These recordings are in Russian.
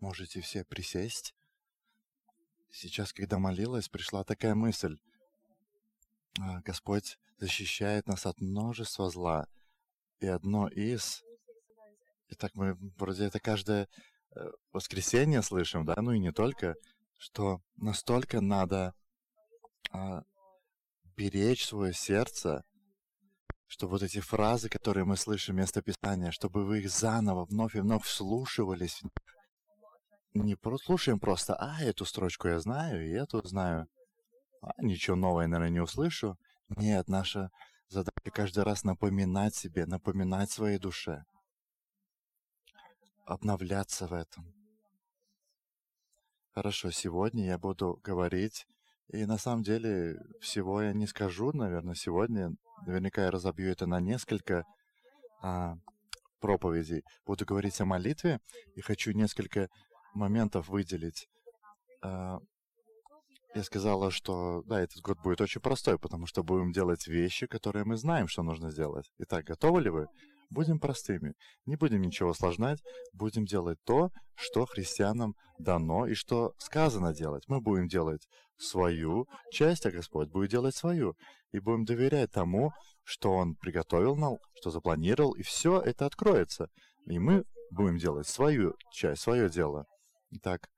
Можете все присесть. Сейчас, когда молилась, пришла такая мысль. А, Господь защищает нас от множества зла. И одно из... Итак, мы вроде это каждое э, воскресенье слышим, да, ну и не только, что настолько надо а, беречь свое сердце, чтобы вот эти фразы, которые мы слышим вместо Писания, чтобы вы их заново, вновь и вновь вслушивались. Не слушаем просто, а, эту строчку я знаю, и эту знаю. А, ничего нового, наверное, не услышу. Нет, наша задача каждый раз напоминать себе, напоминать своей душе. Обновляться в этом. Хорошо, сегодня я буду говорить, и на самом деле всего я не скажу, наверное, сегодня. Наверняка я разобью это на несколько а, проповедей. Буду говорить о молитве, и хочу несколько моментов выделить. А, я сказала, что да, этот год будет очень простой, потому что будем делать вещи, которые мы знаем, что нужно сделать. Итак, готовы ли вы? Будем простыми. Не будем ничего осложнять. Будем делать то, что христианам дано и что сказано делать. Мы будем делать свою часть, а Господь будет делать свою. И будем доверять тому, что Он приготовил нам, что запланировал, и все это откроется. И мы будем делать свою часть, свое дело. Итак,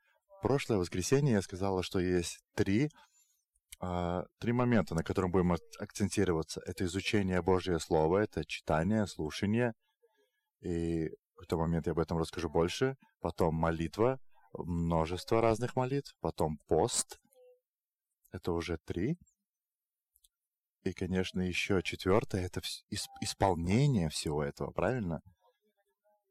прошлое воскресенье я сказала, что есть три, а, три момента, на котором будем акцентироваться. Это изучение Божьего Слова, это читание, слушание. И в какой-то момент я об этом расскажу больше. Потом молитва, множество разных молитв. Потом пост. Это уже три. И, конечно, еще четвертое – это исполнение всего этого, правильно?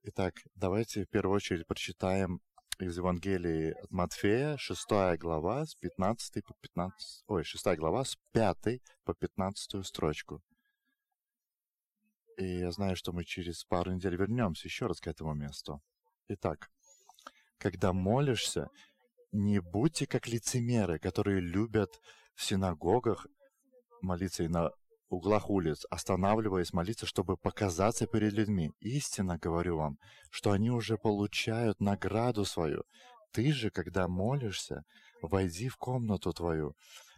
Итак, давайте в первую очередь прочитаем из Евангелия от Матфея, 6 глава, с 15 по 15... Ой, 6 глава, с 5 по 15 строчку. И я знаю, что мы через пару недель вернемся еще раз к этому месту. Итак, когда молишься, не будьте как лицемеры, которые любят в синагогах молиться и на углах улиц, останавливаясь молиться, чтобы показаться перед людьми. Истинно говорю вам, что они уже получают награду свою. Ты же, когда молишься, войди в комнату твою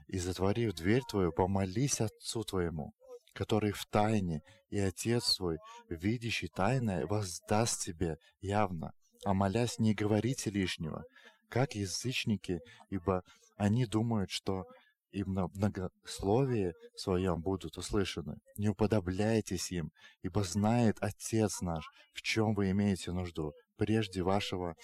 и, затворив дверь твою, помолись Отцу твоему, который в тайне, и Отец твой, видящий тайное, воздаст тебе явно. А молясь, не говорите лишнего, как язычники, ибо они думают, что и в многословии своем будут услышаны. Не уподобляйтесь им, ибо знает Отец наш, в чем вы имеете нужду, прежде вашего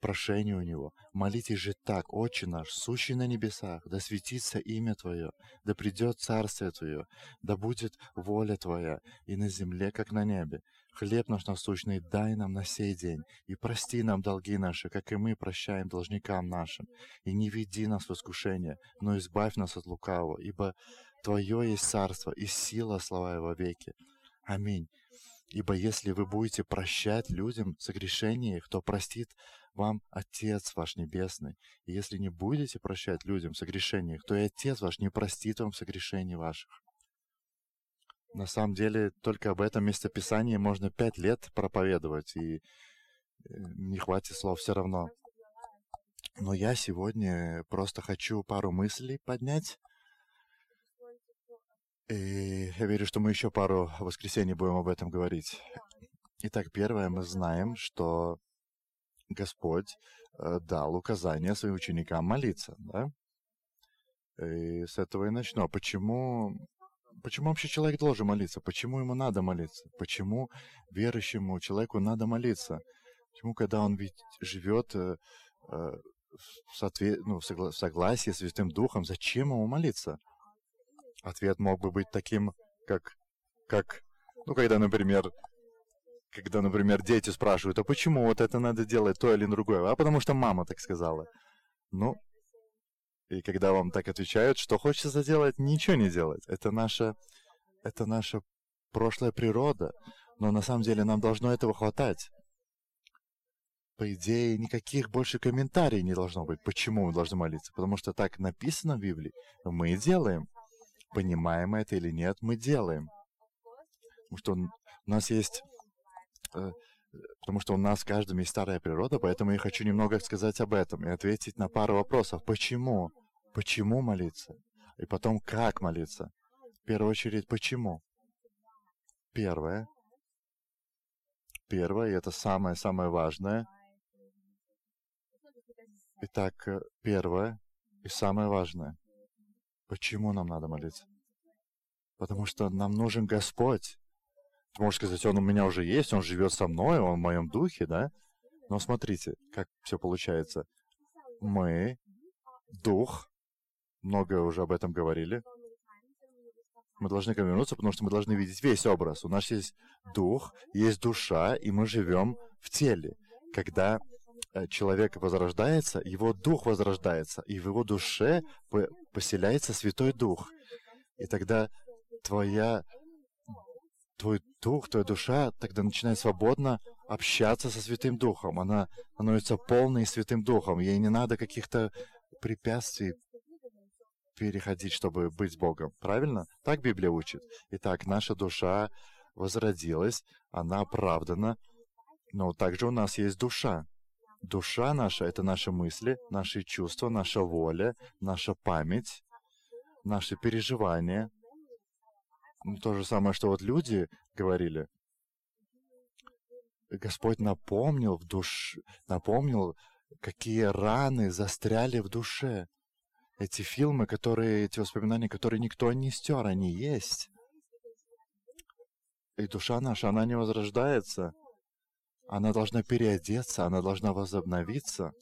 прошения у Него. Молитесь же так, Отче наш, сущий на небесах, да светится имя Твое, да придет Царствие Твое, да будет воля Твоя и на земле, как на небе. Хлеб наш насущный дай нам на сей день, и прости нам долги наши, как и мы прощаем должникам нашим. И не веди нас в искушение, но избавь нас от лукавого, ибо Твое есть царство и сила, слава его веки. Аминь. Ибо если вы будете прощать людям согрешения их, то простит вам Отец ваш Небесный. И если не будете прощать людям согрешения их, то и Отец ваш не простит вам согрешений ваших. На самом деле, только об этом местописании можно пять лет проповедовать, и э, не хватит слов все равно. Но я сегодня просто хочу пару мыслей поднять. И я верю, что мы еще пару воскресений будем об этом говорить. Итак, первое, мы знаем, что Господь э, дал указание своим ученикам молиться, да? И с этого и начну. А почему Почему вообще человек должен молиться? Почему ему надо молиться? Почему верующему человеку надо молиться? Почему, когда он ведь живет э, э, в, соответ... ну, в, согла... в согласии с Святым Духом, зачем ему молиться? Ответ мог бы быть таким, как, как, ну, когда, например, когда, например, дети спрашивают, а почему вот это надо делать, то или другое? А потому что мама так сказала. Ну, и когда вам так отвечают, что хочется сделать, ничего не делать. Это наша, это наша прошлая природа. Но на самом деле нам должно этого хватать. По идее, никаких больше комментариев не должно быть, почему мы должны молиться. Потому что так написано в Библии. Мы делаем. Понимаем это или нет, мы делаем. Потому что у нас есть э, потому что у нас в есть старая природа, поэтому я хочу немного сказать об этом и ответить на пару вопросов. Почему? Почему молиться? И потом, как молиться? В первую очередь, почему? Первое. Первое, и это самое-самое важное. Итак, первое и самое важное. Почему нам надо молиться? Потому что нам нужен Господь. Ты можешь сказать, Он у меня уже есть, Он живет со мной, Он в моем духе, да? Но смотрите, как все получается. Мы, дух, много уже об этом говорили, мы должны к вернуться, потому что мы должны видеть весь образ. У нас есть дух, есть душа, и мы живем в теле. Когда э, человек возрождается, его дух возрождается, и в его душе поселяется Святой Дух. И тогда твоя, твой дух, твоя душа тогда начинает свободно общаться со Святым Духом. Она становится полной Святым Духом. Ей не надо каких-то препятствий переходить, чтобы быть с Богом. Правильно? Так Библия учит. Итак, наша душа возродилась, она оправдана, но также у нас есть душа. Душа наша — это наши мысли, наши чувства, наша воля, наша память, наши переживания. То же самое, что вот люди говорили. Господь напомнил в душе, напомнил, какие раны застряли в душе эти фильмы, которые, эти воспоминания, которые никто не стер, они есть. И душа наша, она не возрождается. Она должна переодеться, она должна возобновиться.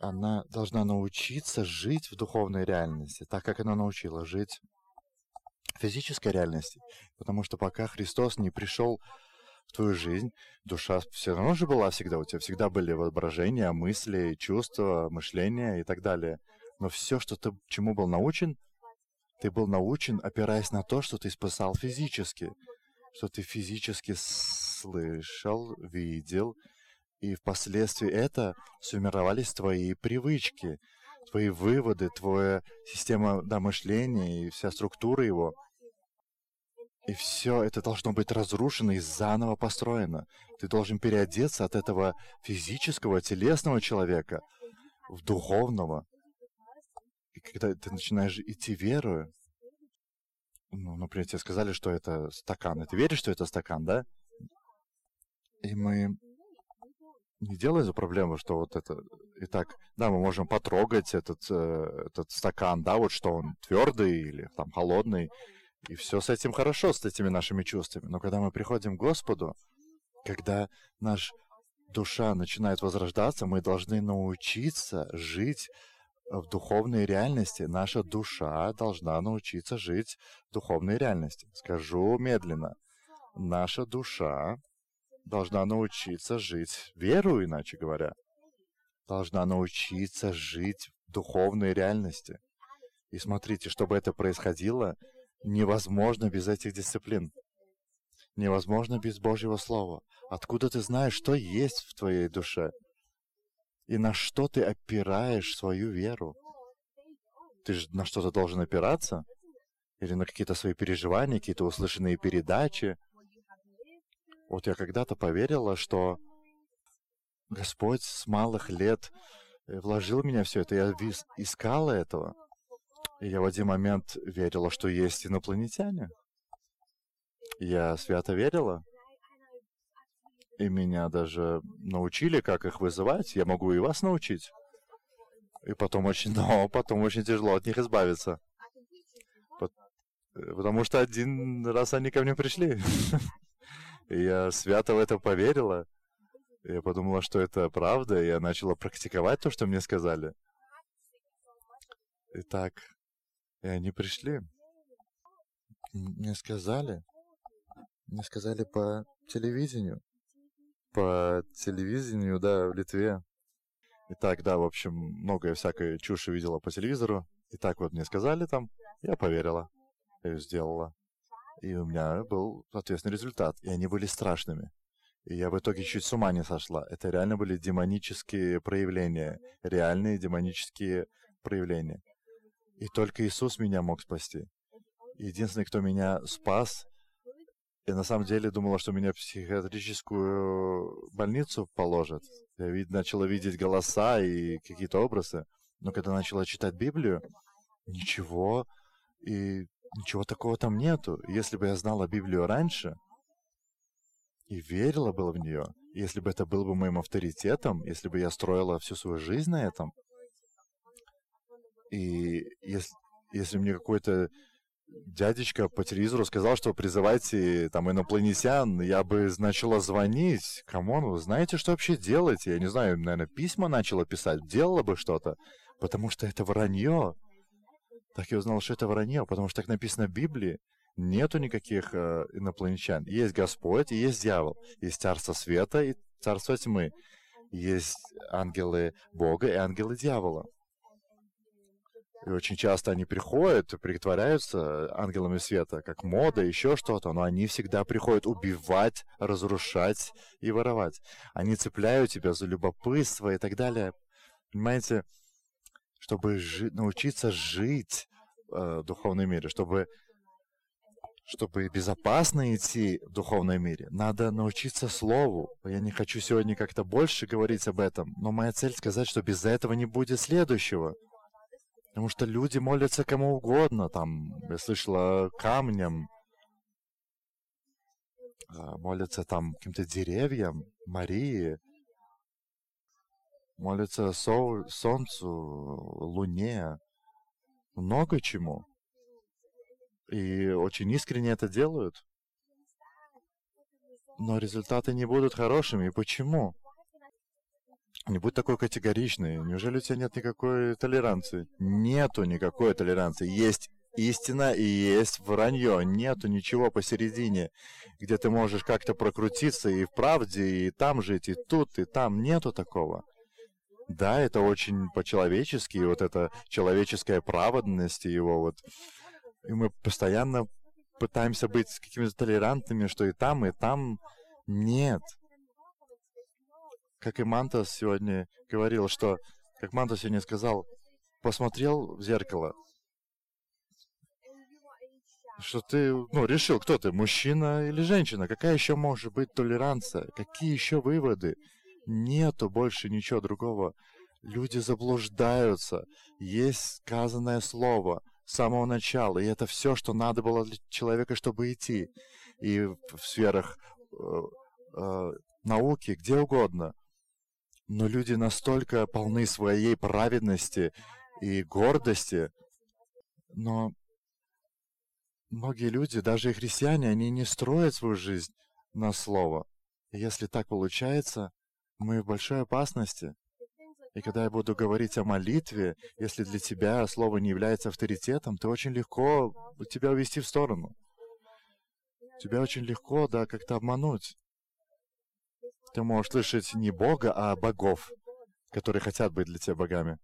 Она должна научиться жить в духовной реальности, так как она научила жить физической реальности. Потому что пока Христос не пришел в твою жизнь, душа все равно же была всегда, у тебя всегда были воображения, мысли, чувства, мышления и так далее. Но все, что ты чему был научен, ты был научен, опираясь на то, что ты спасал физически, что ты физически слышал, видел, и впоследствии это сформировались твои привычки, твои выводы, твоя система да, мышления и вся структура его. И все это должно быть разрушено и заново построено. Ты должен переодеться от этого физического, телесного человека в духовного. И когда ты начинаешь идти верою, ну, например, тебе сказали, что это стакан, и ты веришь, что это стакан, да? И мы не делаем за проблему, что вот это... Итак, да, мы можем потрогать этот, э, этот стакан, да, вот что он твердый или там холодный, и все с этим хорошо, с этими нашими чувствами. Но когда мы приходим к Господу, когда наш душа начинает возрождаться, мы должны научиться жить в духовной реальности. Наша душа должна научиться жить в духовной реальности. Скажу медленно. Наша душа должна научиться жить веру, иначе говоря. Должна научиться жить в духовной реальности. И смотрите, чтобы это происходило, невозможно без этих дисциплин. Невозможно без Божьего Слова. Откуда ты знаешь, что есть в твоей душе? И на что ты опираешь свою веру? Ты же на что-то должен опираться? Или на какие-то свои переживания, какие-то услышанные передачи? Вот я когда-то поверила, что Господь с малых лет э, вложил в меня все это. Я искала этого. И я в один момент верила, что есть инопланетяне. Я свято верила. И меня даже научили, как их вызывать. Я могу и вас научить. И потом очень, но потом очень тяжело от них избавиться. Потому что один раз они ко мне пришли. И я свято в это поверила. Я подумала, что это правда, и я начала практиковать то, что мне сказали. Итак, и они пришли. Мне сказали, мне сказали по телевидению. По телевидению, да, в Литве. И так, да, в общем, многое всякое чушь видела по телевизору. И так вот мне сказали там, я поверила. Я ее сделала. И у меня был соответственный результат. И они были страшными. И я в итоге чуть с ума не сошла. Это реально были демонические проявления. Реальные демонические проявления. И только Иисус меня мог спасти. Единственный, кто меня спас, И на самом деле думала, что меня в психиатрическую больницу положат. Я вид- начала видеть голоса и какие-то образы. Но когда начала читать Библию, ничего, и ничего такого там нету. Если бы я знала Библию раньше и верила было в нее, если бы это был бы моим авторитетом, если бы я строила всю свою жизнь на этом, и если, если мне какой-то дядечка по телевизору сказал, что призывайте там инопланетян, я бы начала звонить. Come on, вы знаете, что вообще делать? Я не знаю, наверное, письма начала писать, делала бы что-то, потому что это вранье. Так я узнал, что это вранье, потому что так написано в Библии. Нету никаких э, инопланетян. Есть Господь и есть дьявол. Есть царство света и царство тьмы. Есть ангелы Бога и ангелы дьявола. И очень часто они приходят, притворяются ангелами света, как мода, еще что-то, но они всегда приходят убивать, разрушать и воровать. Они цепляют тебя за любопытство и так далее. Понимаете, чтобы жи- научиться жить э, в духовном мире, чтобы чтобы безопасно идти в духовном мире, надо научиться слову. Я не хочу сегодня как-то больше говорить об этом, но моя цель сказать, что без этого не будет следующего. Потому что люди молятся кому угодно, там, я слышала, камням, а, молятся там каким-то деревьям, Марии, молятся сол, солнцу, луне, много чему. И очень искренне это делают. Но результаты не будут хорошими. Почему? Не будь такой категоричный. Неужели у тебя нет никакой толеранции? Нету никакой толеранции. Есть истина и есть вранье. Нету ничего посередине, где ты можешь как-то прокрутиться и в правде, и там жить, и тут, и там. Нету такого. Да, это очень по-человечески, вот эта человеческая праведность его вот... И мы постоянно пытаемся быть какими-то толерантными, что и там, и там нет. Как и Мантас сегодня говорил, что, как Мантас сегодня сказал, посмотрел в зеркало, что ты, ну, решил, кто ты, мужчина или женщина, какая еще может быть толеранция, какие еще выводы? Нету больше ничего другого. Люди заблуждаются. Есть сказанное слово с самого начала, и это все, что надо было для человека, чтобы идти. И в сферах э, э, науки, где угодно. Но люди настолько полны своей праведности и гордости, но многие люди, даже и христиане, они не строят свою жизнь на слово. И если так получается, мы в большой опасности. И когда я буду говорить о молитве, если для тебя слово не является авторитетом, то очень легко тебя увести в сторону. Тебя очень легко, да, как-то обмануть. Ты можешь слышать не Бога, а богов, которые хотят быть для тебя богами.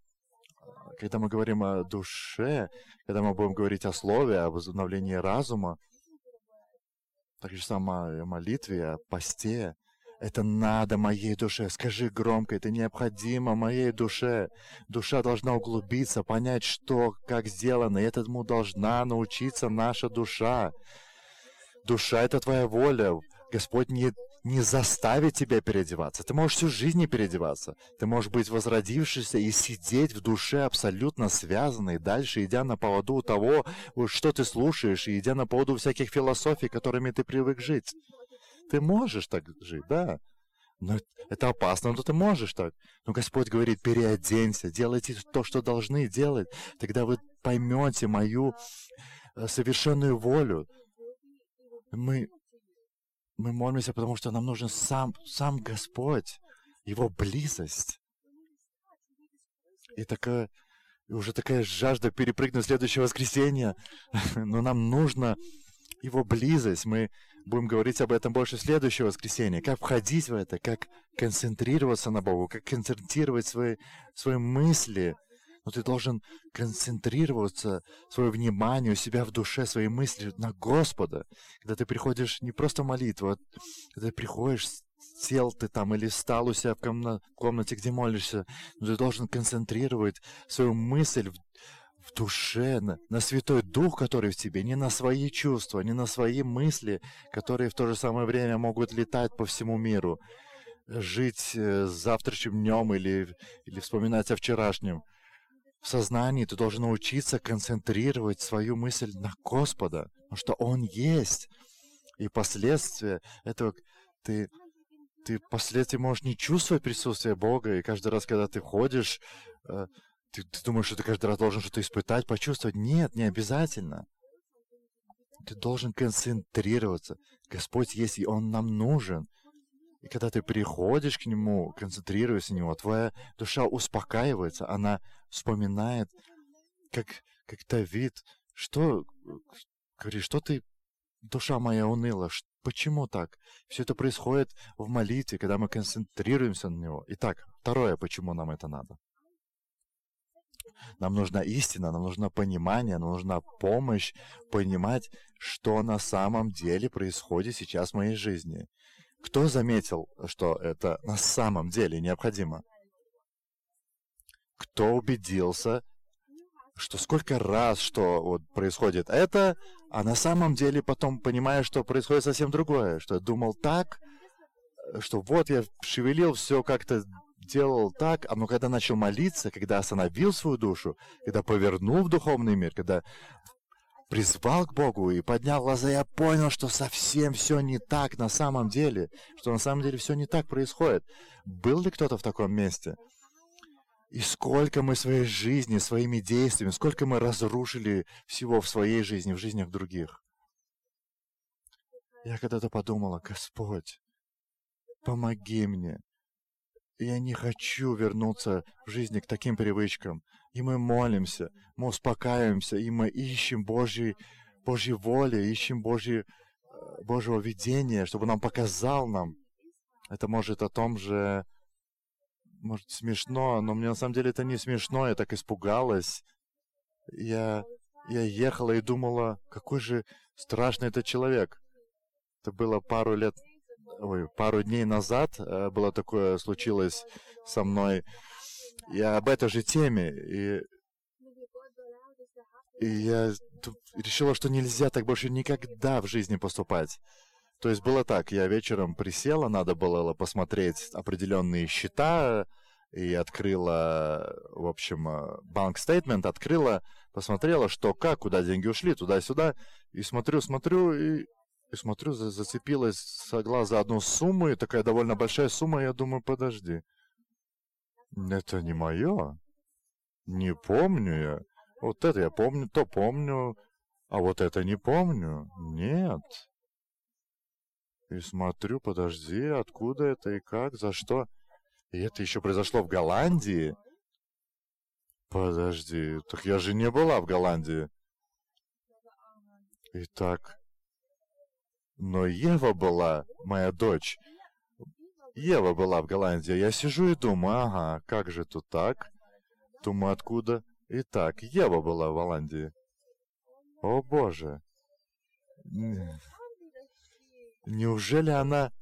Когда мы говорим о душе, когда мы будем говорить о слове, о возобновлении разума, так же самое о молитве, о посте, это надо моей душе. Скажи громко, это необходимо моей душе. Душа должна углубиться, понять, что, как сделано. И этому должна научиться наша душа. Душа — это твоя воля. Господь не, не заставит тебя переодеваться. Ты можешь всю жизнь не переодеваться. Ты можешь быть возродившийся и сидеть в душе абсолютно связанной, дальше идя на поводу того, что ты слушаешь, и идя на поводу всяких философий, которыми ты привык жить. Ты можешь так жить, да. Но это опасно, но ты можешь так. Но Господь говорит, переоденься, делайте то, что должны делать. Тогда вы поймете мою э, совершенную волю. Мы, мы молимся, потому что нам нужен сам, сам Господь, Его близость. И такая, уже такая жажда перепрыгнуть в следующее воскресенье. Но нам нужно Его близость. Мы Будем говорить об этом больше в следующее воскресенье. Как входить в это, как концентрироваться на Богу, как концентрировать свои, свои мысли. Но ты должен концентрироваться, свое внимание у себя в душе, свои мысли на Господа. Когда ты приходишь не просто в молитву, а когда ты приходишь, сел ты там или встал у себя в, комна- в комнате, где молишься, но ты должен концентрировать свою мысль в, в душе, на, на Святой Дух, который в тебе, не на свои чувства, не на свои мысли, которые в то же самое время могут летать по всему миру, жить э, завтрашним днем или, или вспоминать о вчерашнем. В сознании ты должен научиться концентрировать свою мысль на Господа, потому что Он есть. И последствия этого ты ты впоследствии можешь не чувствовать присутствие Бога, и каждый раз, когда ты ходишь, э, ты, ты думаешь, что ты каждый раз должен что-то испытать, почувствовать. Нет, не обязательно. Ты должен концентрироваться. Господь есть, и Он нам нужен. И когда ты приходишь к Нему, концентрируешься на Него, твоя душа успокаивается, она вспоминает, как, как Давид, что, говорит, что ты, душа моя уныла, почему так? Все это происходит в молитве, когда мы концентрируемся на Него. Итак, второе, почему нам это надо. Нам нужна истина, нам нужно понимание, нам нужна помощь понимать, что на самом деле происходит сейчас в моей жизни. Кто заметил, что это на самом деле необходимо? Кто убедился, что сколько раз, что вот происходит это, а на самом деле потом понимаешь, что происходит совсем другое, что я думал так, что вот я шевелил все как-то делал так, а но когда начал молиться, когда остановил свою душу, когда повернул в духовный мир, когда призвал к Богу и поднял глаза, я понял, что совсем все не так на самом деле, что на самом деле все не так происходит. Был ли кто-то в таком месте? И сколько мы своей жизни, своими действиями, сколько мы разрушили всего в своей жизни, в жизнях других. Я когда-то подумала, Господь, помоги мне. Я не хочу вернуться в жизни к таким привычкам. И мы молимся, мы успокаиваемся, и мы ищем Божьей, Божьей воли, ищем Божьей, э, Божьего видения, чтобы нам показал нам. Это может о том же, может, смешно, но мне на самом деле это не смешно, я так испугалась. Я, я ехала и думала, какой же страшный этот человек. Это было пару лет ой, пару дней назад э, было такое, случилось со мной. Я об этой же теме, и, и я решила, что нельзя так больше никогда в жизни поступать. То есть было так, я вечером присела, надо было посмотреть определенные счета, и открыла, в общем, банк стейтмент, открыла, посмотрела, что как, куда деньги ушли, туда-сюда, и смотрю, смотрю, и и смотрю, за зацепилась глаз за одну сумму, и такая довольно большая сумма, я думаю, подожди. Это не мое. Не помню я. Вот это я помню, то помню, а вот это не помню. Нет. И смотрю, подожди, откуда это и как, за что? И это еще произошло в Голландии? Подожди, так я же не была в Голландии. Итак, но Ева была, моя дочь. Ева была в Голландии. Я сижу и думаю, ага, как же тут так? Думаю, откуда? Итак, Ева была в Голландии. О боже. Неужели она...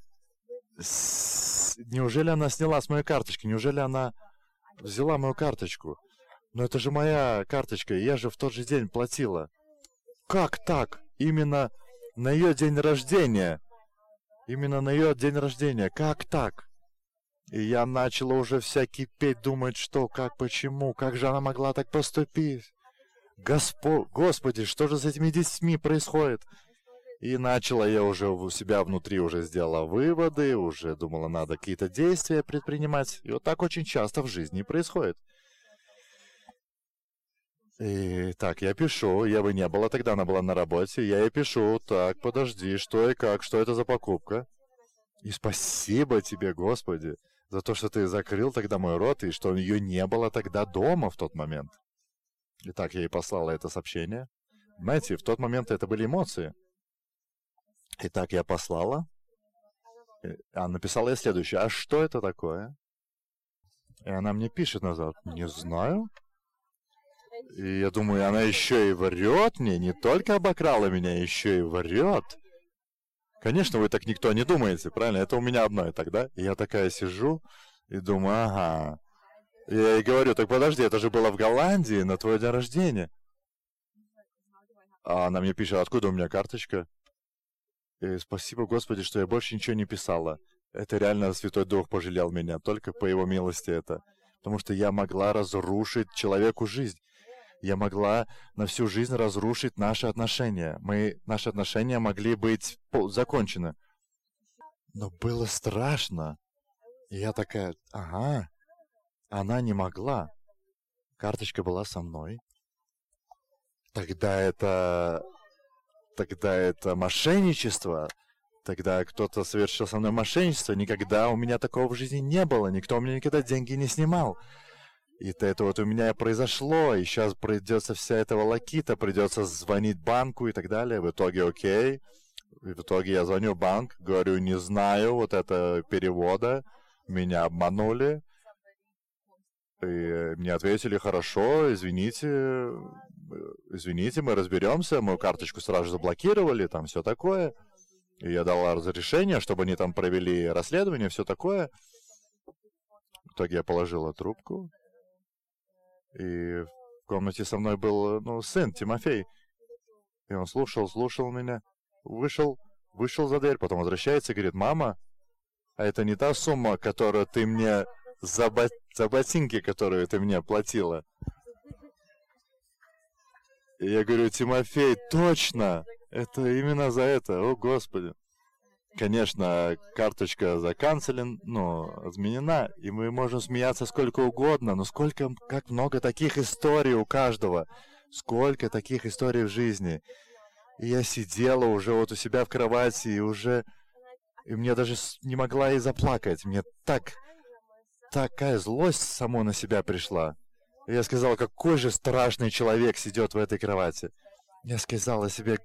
Неужели она сняла с моей карточки? Неужели она взяла мою карточку? Но это же моя карточка, я же в тот же день платила. Как так? Именно на ее день рождения. Именно на ее день рождения. Как так? И я начала уже вся кипеть, думать, что, как, почему, как же она могла так поступить. Госпо... Господи, что же с этими детьми происходит? И начала я уже у себя внутри, уже сделала выводы, уже думала, надо какие-то действия предпринимать. И вот так очень часто в жизни происходит. И так, я пишу, я бы не была тогда, она была на работе, я ей пишу, так, подожди, что и как, что это за покупка? И спасибо тебе, Господи, за то, что ты закрыл тогда мой рот, и что ее не было тогда дома в тот момент. Итак, я ей послала это сообщение. Знаете, в тот момент это были эмоции. Итак, я послала. А написала я следующее. А что это такое? И она мне пишет назад. Не знаю. И я думаю, она еще и врет мне, не только обокрала меня, еще и врет. Конечно, вы так никто не думаете, правильно? Это у меня одно и так, да? И я такая сижу и думаю, ага, Я ей говорю, так подожди, это же было в Голландии на твой день рождения. А она мне пишет, откуда у меня карточка? И спасибо, Господи, что я больше ничего не писала. Это реально Святой Дух пожалел меня, только по Его милости это. Потому что я могла разрушить человеку жизнь. Я могла на всю жизнь разрушить наши отношения. Мы, наши отношения могли быть закончены. Но было страшно. И я такая, ага, она не могла. Карточка была со мной. Тогда это... Тогда это мошенничество. Тогда кто-то совершил со мной мошенничество. Никогда у меня такого в жизни не было. Никто у меня никогда деньги не снимал. И это вот у меня произошло, и сейчас придется вся эта волокита, придется звонить банку и так далее. В итоге окей. И в итоге я звоню в банк, говорю, не знаю вот это перевода, меня обманули. И мне ответили, хорошо, извините, извините, мы разберемся, мою карточку сразу же заблокировали, там все такое. И я дала разрешение, чтобы они там провели расследование, все такое. В итоге я положила трубку. И в комнате со мной был, ну, сын, Тимофей. И он слушал, слушал меня. Вышел, вышел за дверь, потом возвращается и говорит, мама, а это не та сумма, которую ты мне за, бо... за ботинки, которую ты мне платила. И я говорю, Тимофей, точно! Это именно за это, о господи. Конечно, карточка заканцелен, ну, отменена, и мы можем смеяться сколько угодно, но сколько, как много таких историй у каждого. Сколько таких историй в жизни. И я сидела уже вот у себя в кровати, и уже... И мне даже не могла и заплакать. Мне так такая злость само на себя пришла. И я сказал, какой же страшный человек сидит в этой кровати. Я сказала себе,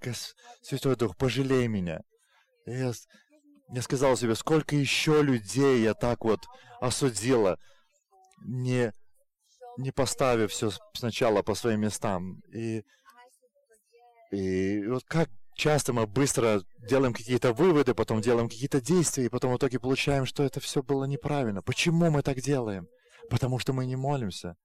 Святой Дух, пожалей меня. Я, я сказал себе, сколько еще людей я так вот осудила, не, не поставив все сначала по своим местам. И, и вот как часто мы быстро делаем какие-то выводы, потом делаем какие-то действия, и потом в итоге получаем, что это все было неправильно. Почему мы так делаем? Потому что мы не молимся.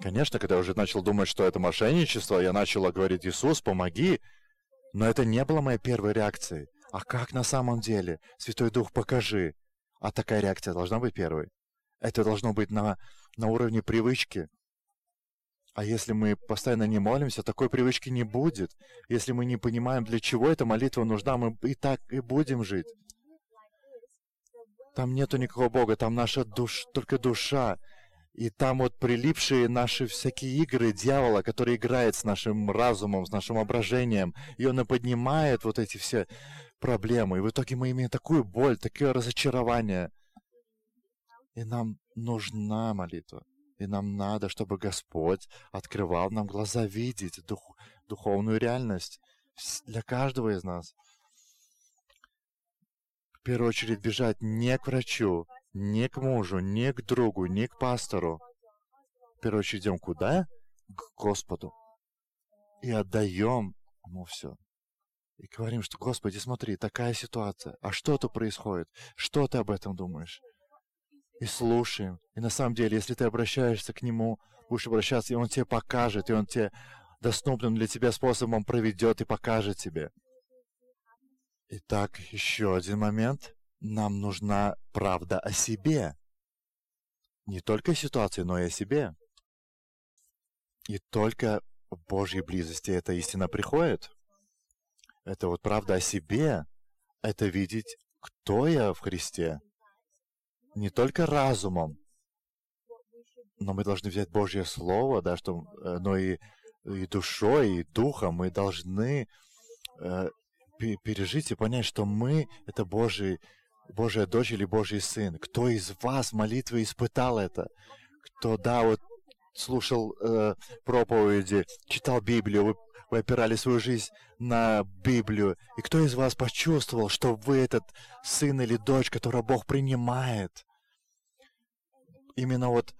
Конечно, когда я уже начал думать, что это мошенничество, я начал говорить, Иисус, помоги. Но это не было моей первой реакцией. А как на самом деле? Святой Дух, покажи. А такая реакция должна быть первой. Это должно быть на, на уровне привычки. А если мы постоянно не молимся, такой привычки не будет. Если мы не понимаем, для чего эта молитва нужна, мы и так и будем жить. Там нету никакого Бога, там наша душа, только душа. И там вот прилипшие наши всякие игры дьявола, который играет с нашим разумом, с нашим воображением. И он и поднимает вот эти все проблемы. И в итоге мы имеем такую боль, такое разочарование. И нам нужна молитва. И нам надо, чтобы Господь открывал нам глаза видеть дух, духовную реальность для каждого из нас. В первую очередь бежать не к врачу, не к мужу, не к другу, не к пастору. В первую очередь идем куда? К Господу. И отдаем ему все. И говорим, что, Господи, смотри, такая ситуация. А что то происходит? Что ты об этом думаешь? и слушаем. И на самом деле, если ты обращаешься к Нему, будешь обращаться, и Он тебе покажет, и Он тебе доступным для тебя способом проведет и покажет тебе. Итак, еще один момент. Нам нужна правда о себе. Не только ситуации, но и о себе. И только в Божьей близости эта истина приходит. Это вот правда о себе. Это видеть, кто я в Христе не только разумом, но мы должны взять Божье Слово, да, что, э, но и, и душой, и духом мы должны э, пережить и понять, что мы — это Божий, Божья дочь или Божий сын. Кто из вас в молитве испытал это? Кто, да, вот слушал э, проповеди, читал Библию, вы, вы опирали свою жизнь на Библию. И кто из вас почувствовал, что вы этот сын или дочь, которого Бог принимает? Именно вот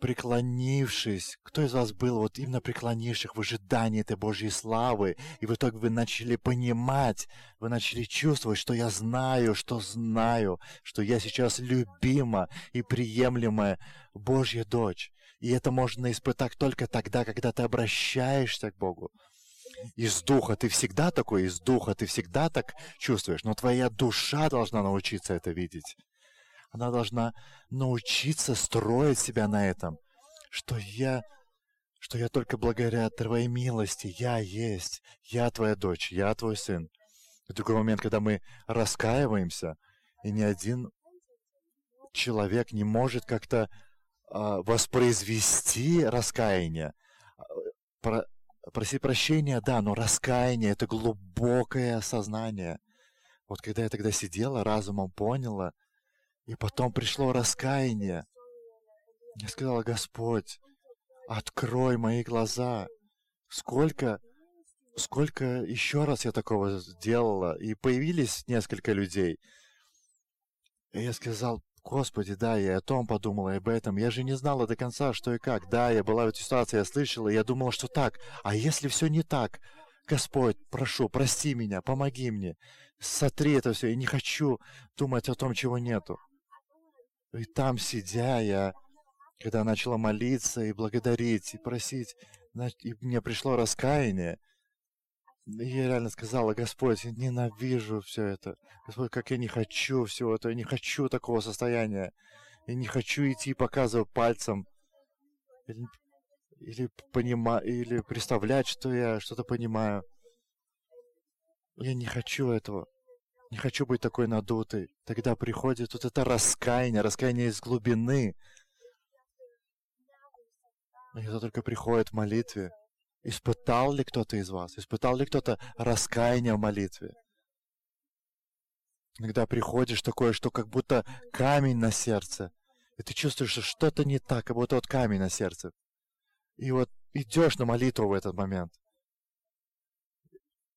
преклонившись, кто из вас был вот именно преклонивших в ожидании этой Божьей славы, и в итоге вы начали понимать, вы начали чувствовать, что я знаю, что знаю, что я сейчас любима и приемлемая Божья дочь. И это можно испытать только тогда, когда ты обращаешься к Богу. Из духа ты всегда такой, из духа ты всегда так чувствуешь, но твоя душа должна научиться это видеть. Она должна научиться строить себя на этом, что я, что я только благодаря Твоей милости, я есть, я Твоя дочь, я Твой сын. В такой момент, когда мы раскаиваемся, и ни один человек не может как-то э, воспроизвести раскаяние. Про, просить прощения, да, но раскаяние — это глубокое осознание. Вот когда я тогда сидела, разумом поняла — и потом пришло раскаяние. Я сказала, Господь, открой мои глаза. Сколько, сколько еще раз я такого сделала? И появились несколько людей. И я сказал, Господи, да, я о том подумала, об этом. Я же не знала до конца, что и как. Да, я была в этой ситуации, я слышала, я думала, что так. А если все не так? Господь, прошу, прости меня, помоги мне. Сотри это все. Я не хочу думать о том, чего нету. И там, сидя, я, когда начала молиться и благодарить, и просить, и мне пришло раскаяние, я реально сказала, Господь, я ненавижу все это. Господь, как я не хочу всего этого, я не хочу такого состояния. Я не хочу идти показывать пальцем или, или, понима, или представлять, что я что-то понимаю. Я не хочу этого. Не хочу быть такой надутой. Тогда приходит вот это раскаяние, раскаяние из глубины. И это только приходит в молитве. Испытал ли кто-то из вас? Испытал ли кто-то раскаяние в молитве? Иногда приходишь такое, что как будто камень на сердце. И ты чувствуешь, что что-то не так, как будто вот камень на сердце. И вот идешь на молитву в этот момент.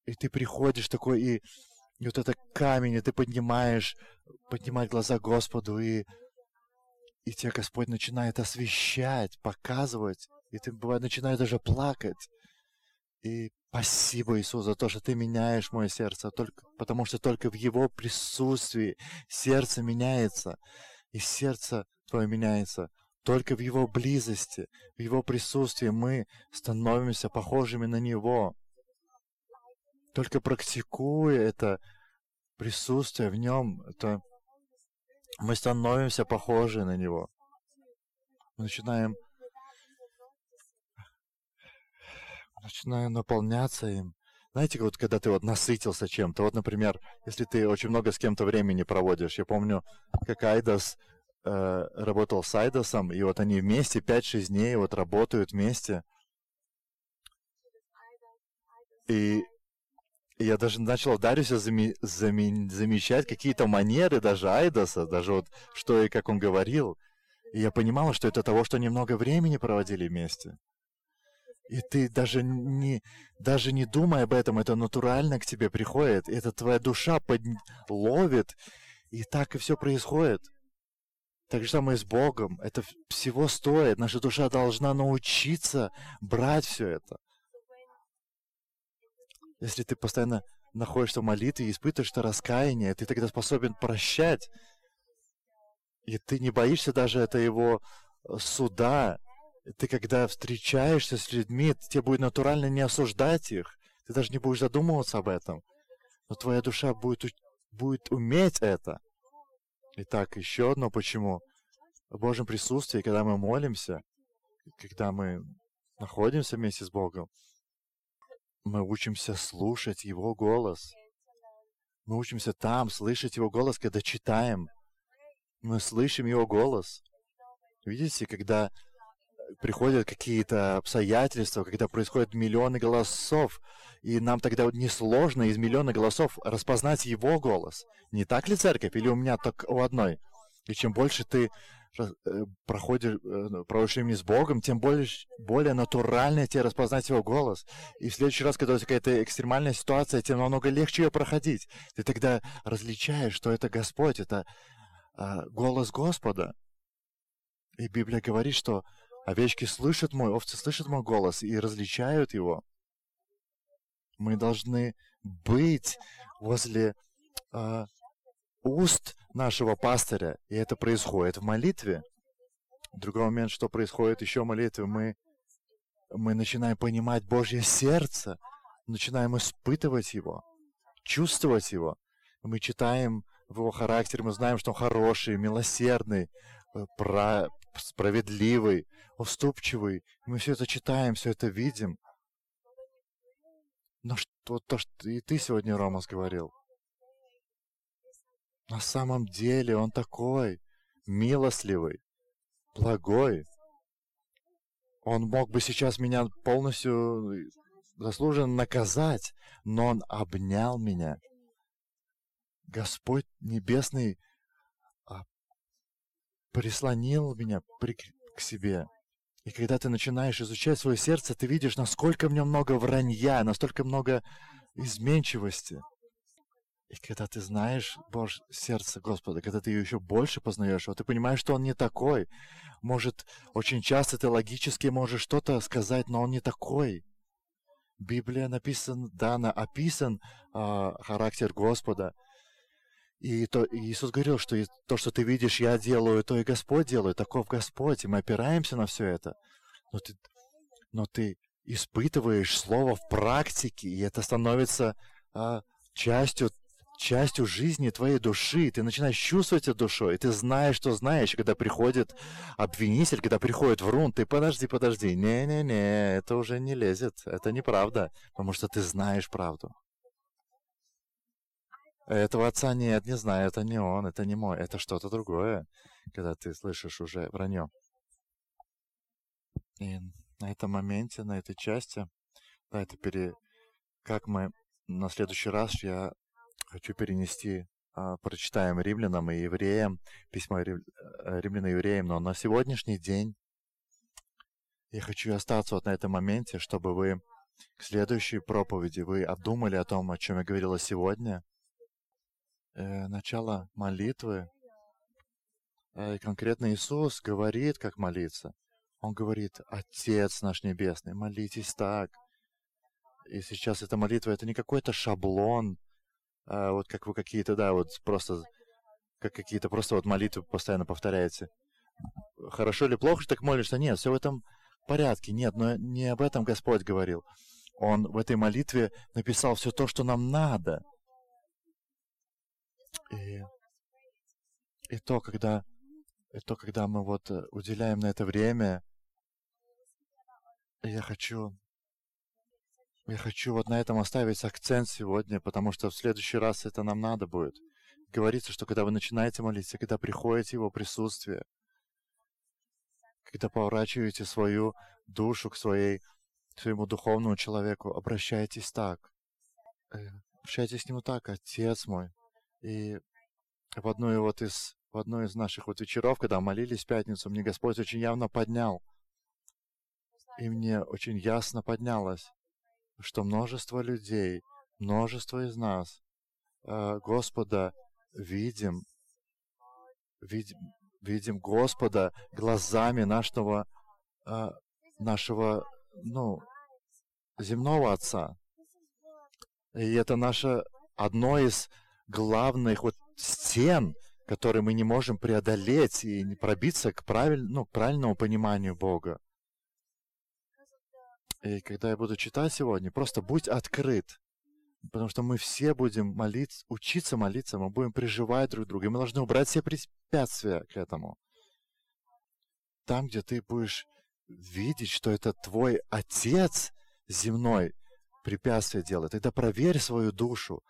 И ты приходишь такой, и и вот это камень, и ты поднимаешь, поднимать глаза Господу, и, и тебя Господь начинает освещать, показывать, и ты, бывает, начинаешь даже плакать. И спасибо, Иисус, за то, что ты меняешь мое сердце, только, потому что только в Его присутствии сердце меняется, и сердце твое меняется. Только в Его близости, в Его присутствии мы становимся похожими на Него. Только практикуя это присутствие в нем, это мы становимся похожи на него. Мы начинаем начинаем наполняться им. Знаете, вот когда ты вот насытился чем-то, вот, например, если ты очень много с кем-то времени проводишь, я помню, как Айдас э, работал с Айдасом, и вот они вместе 5-6 дней вот работают вместе. И я даже начал Дариуса зами зами замечать какие-то манеры даже Айдаса, даже вот что и как он говорил. И я понимал, что это того, что немного времени проводили вместе. И ты даже не, даже не думая об этом, это натурально к тебе приходит. Это твоя душа под... ловит, и так и все происходит. Так же самое с Богом. Это всего стоит. Наша душа должна научиться брать все это. Если ты постоянно находишься в молитве и испытываешь это раскаяние, ты тогда способен прощать. И ты не боишься даже это его э, суда. Ты когда встречаешься с людьми, тебе будет натурально не осуждать их. Ты даже не будешь задумываться об этом. Но твоя душа будет, будет уметь это. Итак, еще одно почему. В Божьем присутствии, когда мы молимся, когда мы находимся вместе с Богом, мы учимся слушать Его голос. Мы учимся там слышать Его голос, когда читаем. Мы слышим Его голос. Видите, когда приходят какие-то обстоятельства, когда происходят миллионы голосов, и нам тогда несложно из миллиона голосов распознать Его голос. Не так ли церковь? Или у меня так у одной? И чем больше ты Э, проходишь, э, проводишь времени с Богом, тем более, более натурально тебе распознать его голос. И в следующий раз, когда у тебя какая-то экстремальная ситуация, тем намного легче ее проходить. Ты тогда различаешь, что это Господь, это а, голос Господа. И Библия говорит, что Овечки слышат мой, овцы слышат мой голос и различают его. Мы должны быть возле э, уст нашего пастыря, и это происходит в молитве. Другой момент, что происходит еще в молитве, мы, мы начинаем понимать Божье сердце, начинаем испытывать его, чувствовать его. Мы читаем в его характере, мы знаем, что он хороший, милосердный, э, про, справедливый, уступчивый. Мы все это читаем, все это видим. Но что, то, что и ты сегодня, Ромас, говорил, на самом деле он такой милостливый, благой. Он мог бы сейчас меня полностью э, заслуженно наказать, но он обнял меня. Господь Небесный а, прислонил меня к себе. И когда ты начинаешь изучать свое сердце, ты видишь, насколько в нем много вранья, настолько много изменчивости. И когда ты знаешь Божье сердце Господа, когда ты ее еще больше познаешь, вот ты понимаешь, что он не такой. Может, очень часто ты логически можешь что-то сказать, но он не такой. Библия написан, да, она описан э, характер Господа. И то Иисус говорил, что то, что ты видишь, я делаю, то и Господь делает, таков Господь, и мы опираемся на все это. Но ты, но ты испытываешь Слово в практике, и это становится а, частью частью жизни твоей души. Ты начинаешь чувствовать это душой, и ты знаешь, что знаешь. когда приходит обвинитель, когда приходит врун, ты подожди, подожди. Не-не-не, это уже не лезет. Это неправда, потому что ты знаешь правду. Этого отца нет, не знаю, это не он, это не мой, это что-то другое, когда ты слышишь уже вранье. И на этом моменте, на этой части, да, это пере... как мы на следующий раз я хочу перенести, а, прочитаем римлянам и евреям, письмо э, римлян и евреям, но на сегодняшний день я хочу остаться вот на этом моменте, чтобы вы к следующей проповеди вы обдумали о том, о чем я говорила сегодня. Э, начало молитвы. Э, конкретно Иисус говорит, как молиться. Он говорит, Отец наш Небесный, молитесь так. И сейчас эта молитва, это не какой-то шаблон, а, вот как вы какие-то, да, вот просто, как какие-то просто вот молитвы постоянно повторяете. Хорошо или плохо, что так молишься? Нет, все в этом порядке. Нет, но не об этом Господь говорил. Он в этой молитве написал все то, что нам надо. И, и то, когда, и то, когда мы вот э, уделяем на это время, я хочу я хочу вот на этом оставить акцент сегодня, потому что в следующий раз это нам надо будет. Говорится, что когда вы начинаете молиться, когда приходите Его присутствие, когда поворачиваете свою душу к своей, своему духовному человеку, обращайтесь так. Э, обращайтесь к Нему так, Отец мой. И в одной вот из, в одной из наших вот вечеров, когда молились в пятницу, мне Господь очень явно поднял. И мне очень ясно поднялось что множество людей, множество из нас э, Господа видим, видим, видим Господа глазами нашего, э, нашего, ну, земного Отца. И это наше одно из главных вот стен, которые мы не можем преодолеть и не пробиться к, правиль, ну, к правильному пониманию Бога. И когда я буду читать сегодня, просто будь открыт. Потому что мы все будем молиться, учиться молиться, мы будем приживать друг друга. И мы должны убрать все препятствия к этому. Там, где ты будешь видеть, что это твой отец земной препятствие делает, тогда проверь свою душу.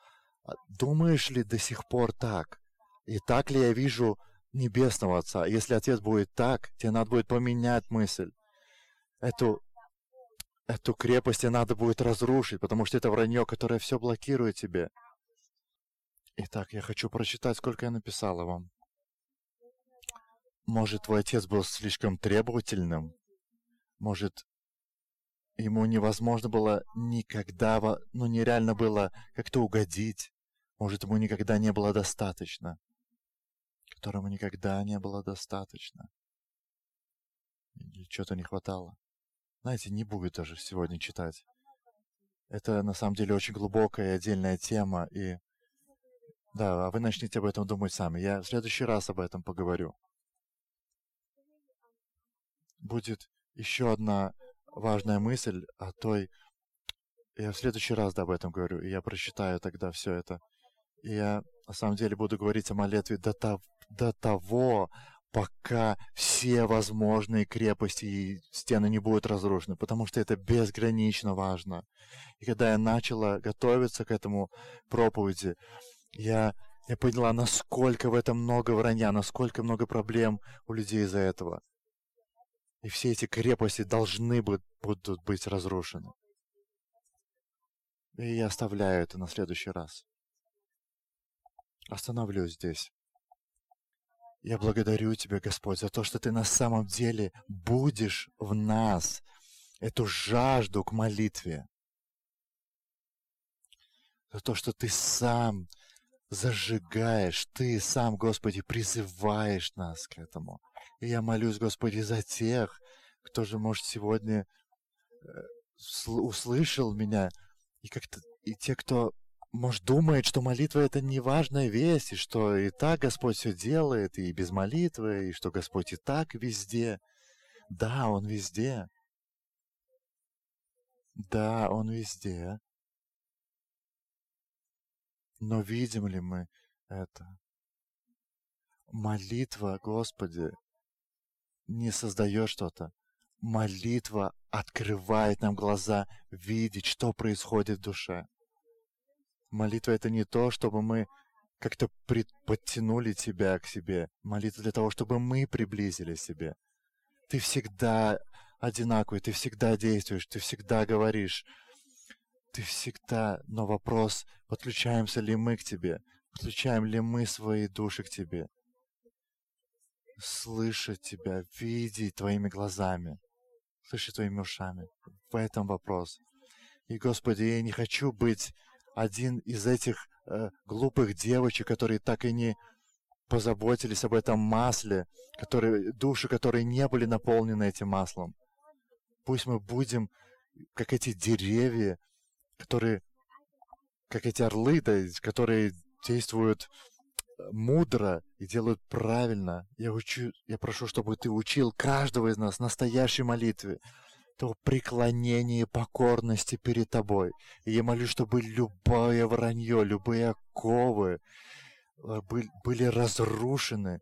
А думаешь ли до сих пор так? И так ли я вижу небесного отца? Если отец будет так, тебе надо будет поменять мысль. Эту Эту крепость и надо будет разрушить, потому что это вранье, которое все блокирует тебе. Итак, я хочу прочитать, сколько я написала вам. Может, твой отец был слишком требовательным? Может, ему невозможно было никогда, ну, нереально было как-то угодить? Может, ему никогда не было достаточно? Которому никогда не было достаточно. или что-то не хватало. Знаете, не будет даже сегодня читать. Это на самом деле очень глубокая и отдельная тема, и да, а вы начните об этом думать сами. Я в следующий раз об этом поговорю. Будет еще одна важная мысль о той... Я в следующий раз да, об этом говорю, и я прочитаю тогда все это. И я на самом деле буду говорить о молитве до, того, до того, пока все возможные крепости и стены не будут разрушены, потому что это безгранично важно. И когда я начала готовиться к этому проповеди, я, я поняла, насколько в этом много вранья, насколько много проблем у людей из-за этого. И все эти крепости должны будут, будут быть разрушены. И я оставляю это на следующий раз. Остановлюсь здесь. Я благодарю Тебя, Господь, за то, что Ты на самом деле будешь в нас эту жажду к молитве. За то, что Ты сам зажигаешь, Ты сам, Господи, призываешь нас к этому. И я молюсь, Господи, за тех, кто же, может, сегодня э, услышал меня, и как-то и те, кто может, думает, что молитва это не важная весть, и что и так Господь все делает, и без молитвы, и что Господь и так везде. Да, Он везде. Да, Он везде. Но видим ли мы это? Молитва, Господи, не создает что-то. Молитва открывает нам глаза видеть, что происходит в душе. Молитва — это не то, чтобы мы как-то подтянули тебя к себе. Молитва для того, чтобы мы приблизили себе. Ты всегда одинаковый, ты всегда действуешь, ты всегда говоришь. Ты всегда... Но вопрос, подключаемся ли мы к тебе? Подключаем ли мы свои души к тебе? Слышать тебя, видеть твоими глазами, слышать твоими ушами. В этом вопрос. И, Господи, я не хочу быть один из этих э, глупых девочек, которые так и не позаботились об этом масле, которые, души, которые не были наполнены этим маслом. Пусть мы будем, как эти деревья, которые, как эти орлы, есть, которые действуют э, мудро и делают правильно. Я учу, я прошу, чтобы ты учил каждого из нас настоящей молитве, то преклонение и покорности перед тобой. И я молюсь, чтобы любое вранье, любые оковы э, были разрушены,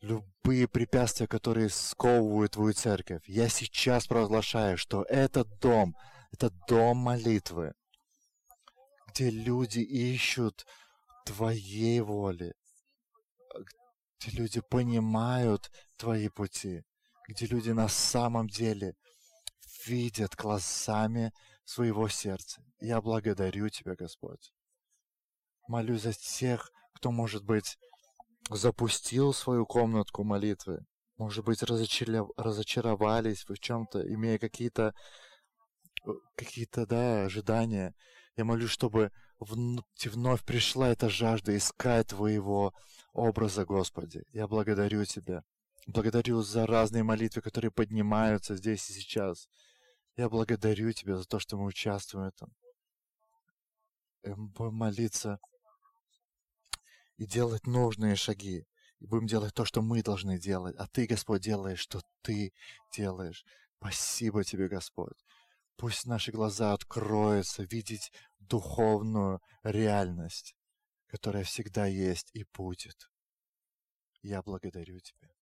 любые препятствия, которые сковывают твою церковь. Я сейчас провозглашаю, что этот дом, это дом молитвы, где люди ищут твоей воли, где люди понимают твои пути, где люди на самом деле видят глазами своего сердца. Я благодарю Тебя, Господь. Молюсь за тех, кто, может быть, запустил свою комнатку молитвы, может быть, разочаров... разочаровались в чем-то, имея какие-то какие-то, да, ожидания. Я молюсь, чтобы вновь пришла эта жажда искать Твоего образа, Господи. Я благодарю Тебя. Благодарю за разные молитвы, которые поднимаются здесь и сейчас. Я благодарю Тебя за то, что мы участвуем в этом. Мы будем молиться и делать нужные шаги. И будем делать то, что мы должны делать. А Ты, Господь, делаешь, что Ты делаешь. Спасибо Тебе, Господь. Пусть наши глаза откроются, видеть духовную реальность, которая всегда есть и будет. Я благодарю Тебя.